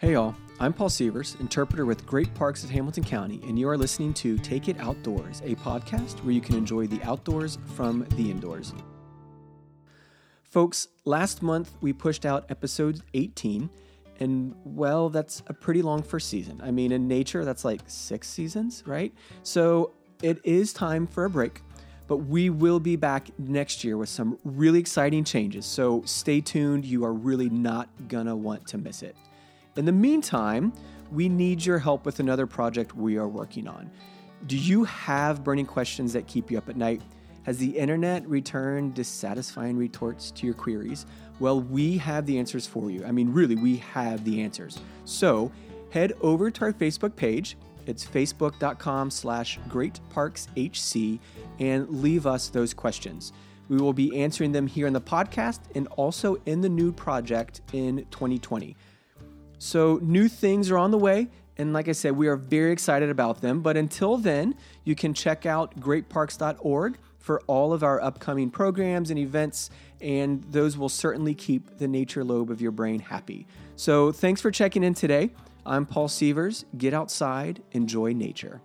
Hey y'all, I'm Paul Sievers, interpreter with Great Parks of Hamilton County, and you are listening to Take It Outdoors, a podcast where you can enjoy the outdoors from the indoors. Folks, last month we pushed out episode 18, and well, that's a pretty long first season. I mean, in nature, that's like six seasons, right? So it is time for a break, but we will be back next year with some really exciting changes. So stay tuned. You are really not gonna want to miss it. In the meantime, we need your help with another project we are working on. Do you have burning questions that keep you up at night? Has the internet returned dissatisfying retorts to your queries? Well, we have the answers for you. I mean, really, we have the answers. So head over to our Facebook page. It's facebook.com slash greatparkshc and leave us those questions. We will be answering them here in the podcast and also in the new project in 2020. So, new things are on the way. And like I said, we are very excited about them. But until then, you can check out greatparks.org for all of our upcoming programs and events. And those will certainly keep the nature lobe of your brain happy. So, thanks for checking in today. I'm Paul Sievers. Get outside, enjoy nature.